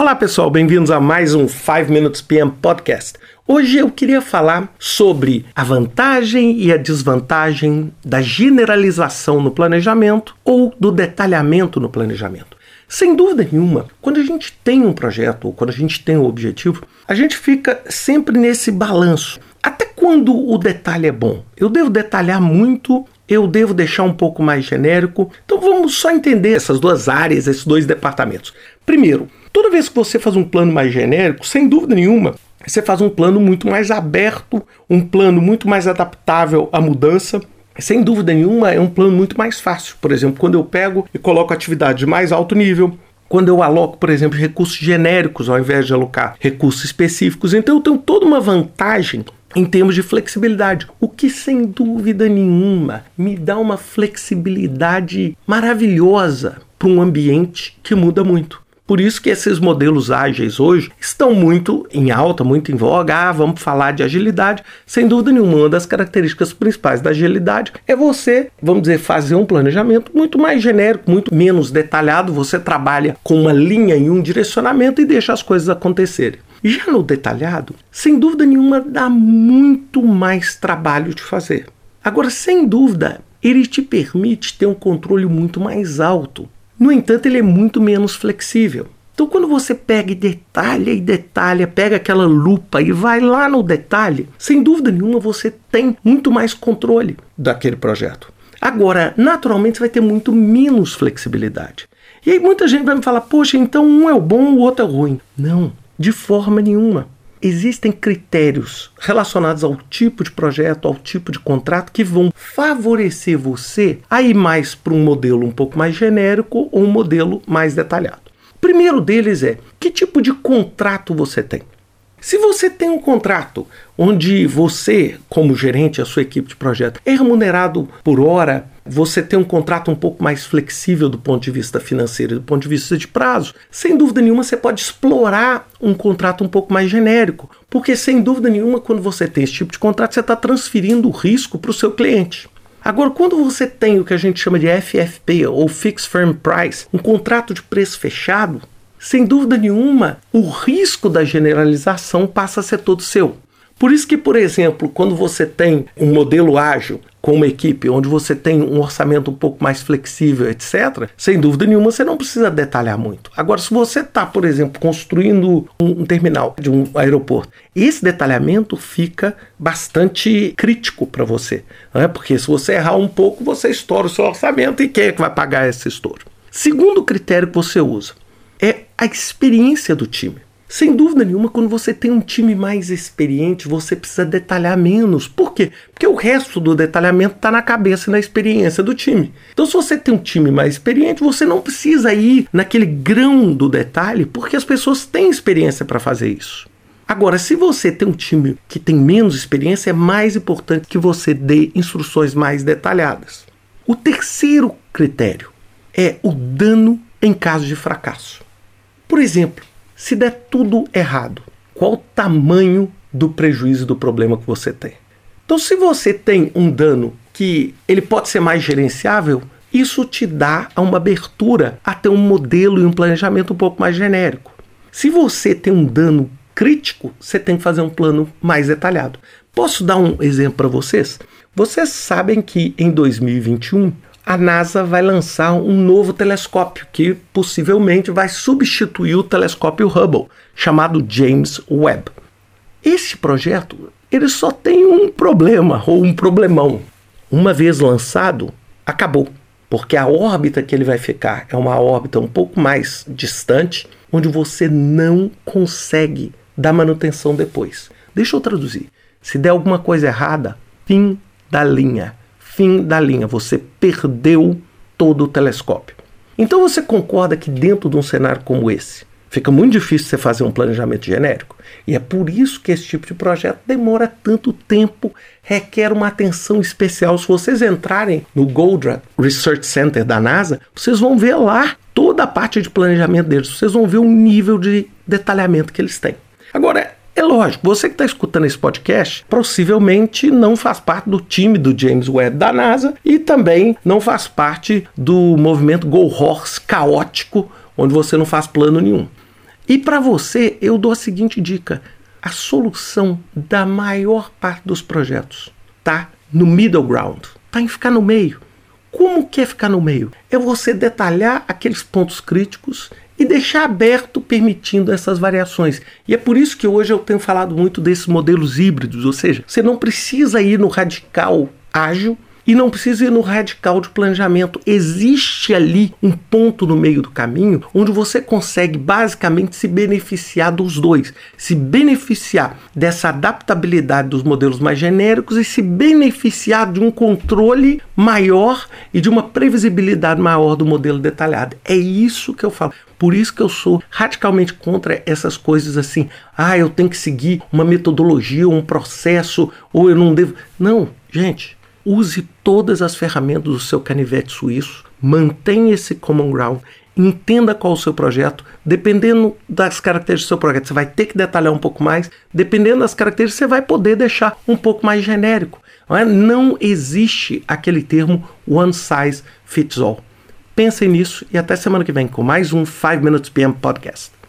Olá pessoal, bem-vindos a mais um 5 Minutes PM Podcast. Hoje eu queria falar sobre a vantagem e a desvantagem da generalização no planejamento ou do detalhamento no planejamento. Sem dúvida nenhuma, quando a gente tem um projeto ou quando a gente tem um objetivo, a gente fica sempre nesse balanço. Até quando o detalhe é bom? Eu devo detalhar muito eu devo deixar um pouco mais genérico. Então vamos só entender essas duas áreas, esses dois departamentos. Primeiro, toda vez que você faz um plano mais genérico, sem dúvida nenhuma, você faz um plano muito mais aberto, um plano muito mais adaptável à mudança. Sem dúvida nenhuma, é um plano muito mais fácil. Por exemplo, quando eu pego e coloco atividade de mais alto nível, quando eu aloco, por exemplo, recursos genéricos ao invés de alocar recursos específicos. Então eu tenho toda uma vantagem em termos de flexibilidade, o que sem dúvida nenhuma me dá uma flexibilidade maravilhosa para um ambiente que muda muito. Por isso que esses modelos ágeis hoje estão muito em alta, muito em voga. Ah, vamos falar de agilidade. Sem dúvida nenhuma, uma das características principais da agilidade é você, vamos dizer, fazer um planejamento muito mais genérico, muito menos detalhado. Você trabalha com uma linha e um direcionamento e deixa as coisas acontecerem. Já no detalhado, sem dúvida nenhuma, dá muito mais trabalho de fazer. Agora, sem dúvida, ele te permite ter um controle muito mais alto. No entanto, ele é muito menos flexível. Então, quando você pega e detalha e detalha, pega aquela lupa e vai lá no detalhe, sem dúvida nenhuma você tem muito mais controle daquele projeto. Agora, naturalmente, você vai ter muito menos flexibilidade. E aí muita gente vai me falar, poxa, então um é o bom, o outro é o ruim. Não, de forma nenhuma. Existem critérios relacionados ao tipo de projeto, ao tipo de contrato, que vão favorecer você a ir mais para um modelo um pouco mais genérico ou um modelo mais detalhado. O primeiro deles é que tipo de contrato você tem. Se você tem um contrato onde você, como gerente, a sua equipe de projeto, é remunerado por hora, você tem um contrato um pouco mais flexível do ponto de vista financeiro e do ponto de vista de prazo, sem dúvida nenhuma você pode explorar um contrato um pouco mais genérico, porque sem dúvida nenhuma, quando você tem esse tipo de contrato, você está transferindo o risco para o seu cliente. Agora, quando você tem o que a gente chama de FFP ou Fixed Firm Price, um contrato de preço fechado, sem dúvida nenhuma, o risco da generalização passa a ser todo seu. Por isso que, por exemplo, quando você tem um modelo ágil com uma equipe onde você tem um orçamento um pouco mais flexível, etc., sem dúvida nenhuma você não precisa detalhar muito. Agora, se você está, por exemplo, construindo um, terminal de um aeroporto, esse detalhamento fica bastante crítico para você, é? porque se você errar um pouco, você estoura o seu orçamento e quem é que vai pagar esse estouro? Segundo critério que você usa, é a experiência do time. Sem dúvida nenhuma, quando você tem um time mais experiente, você precisa detalhar menos. Por quê? Porque o resto do detalhamento está na cabeça e na experiência do time. Então, se você tem um time mais experiente, você não precisa ir naquele grão do detalhe, porque as pessoas têm experiência para fazer isso. Agora, se você tem um time que tem menos experiência, é mais importante que você dê instruções mais detalhadas. O terceiro critério é o dano em caso de fracasso. Por exemplo, se der tudo errado, qual o tamanho do prejuízo do problema que você tem? Então, se você tem um dano que ele pode ser mais gerenciável, isso te dá uma abertura a ter um modelo e um planejamento um pouco mais genérico. Se você tem um dano crítico, você tem que fazer um plano mais detalhado. Posso dar um exemplo para vocês? Vocês sabem que em 2021 a NASA vai lançar um novo telescópio que possivelmente vai substituir o telescópio Hubble, chamado James Webb. Esse projeto ele só tem um problema ou um problemão. Uma vez lançado, acabou, porque a órbita que ele vai ficar é uma órbita um pouco mais distante, onde você não consegue dar manutenção depois. Deixa eu traduzir. Se der alguma coisa errada, fim da linha fim da linha, você perdeu todo o telescópio. Então você concorda que dentro de um cenário como esse, fica muito difícil você fazer um planejamento genérico? E é por isso que esse tipo de projeto demora tanto tempo, requer uma atenção especial. Se vocês entrarem no Goldratt Research Center da NASA, vocês vão ver lá toda a parte de planejamento deles, vocês vão ver o nível de detalhamento que eles têm. Agora, é lógico, você que está escutando esse podcast possivelmente não faz parte do time do James Webb da NASA e também não faz parte do movimento Go Horse caótico, onde você não faz plano nenhum. E para você, eu dou a seguinte dica: a solução da maior parte dos projetos tá no middle ground, tá em ficar no meio. Como que é ficar no meio? É você detalhar aqueles pontos críticos e deixar aberto, permitindo essas variações. E é por isso que hoje eu tenho falado muito desses modelos híbridos, ou seja, você não precisa ir no radical ágil e não precisa ir no radical de planejamento. Existe ali um ponto no meio do caminho onde você consegue basicamente se beneficiar dos dois, se beneficiar dessa adaptabilidade dos modelos mais genéricos e se beneficiar de um controle maior e de uma previsibilidade maior do modelo detalhado. É isso que eu falo. Por isso que eu sou radicalmente contra essas coisas assim. Ah, eu tenho que seguir uma metodologia, um processo, ou eu não devo. Não, gente, use todas as ferramentas do seu canivete suíço, mantenha esse common ground, entenda qual é o seu projeto, dependendo das características do seu projeto, você vai ter que detalhar um pouco mais, dependendo das características, você vai poder deixar um pouco mais genérico. Não, é? não existe aquele termo one size fits all. Pensem nisso e até semana que vem com mais um 5 Minutes PM Podcast.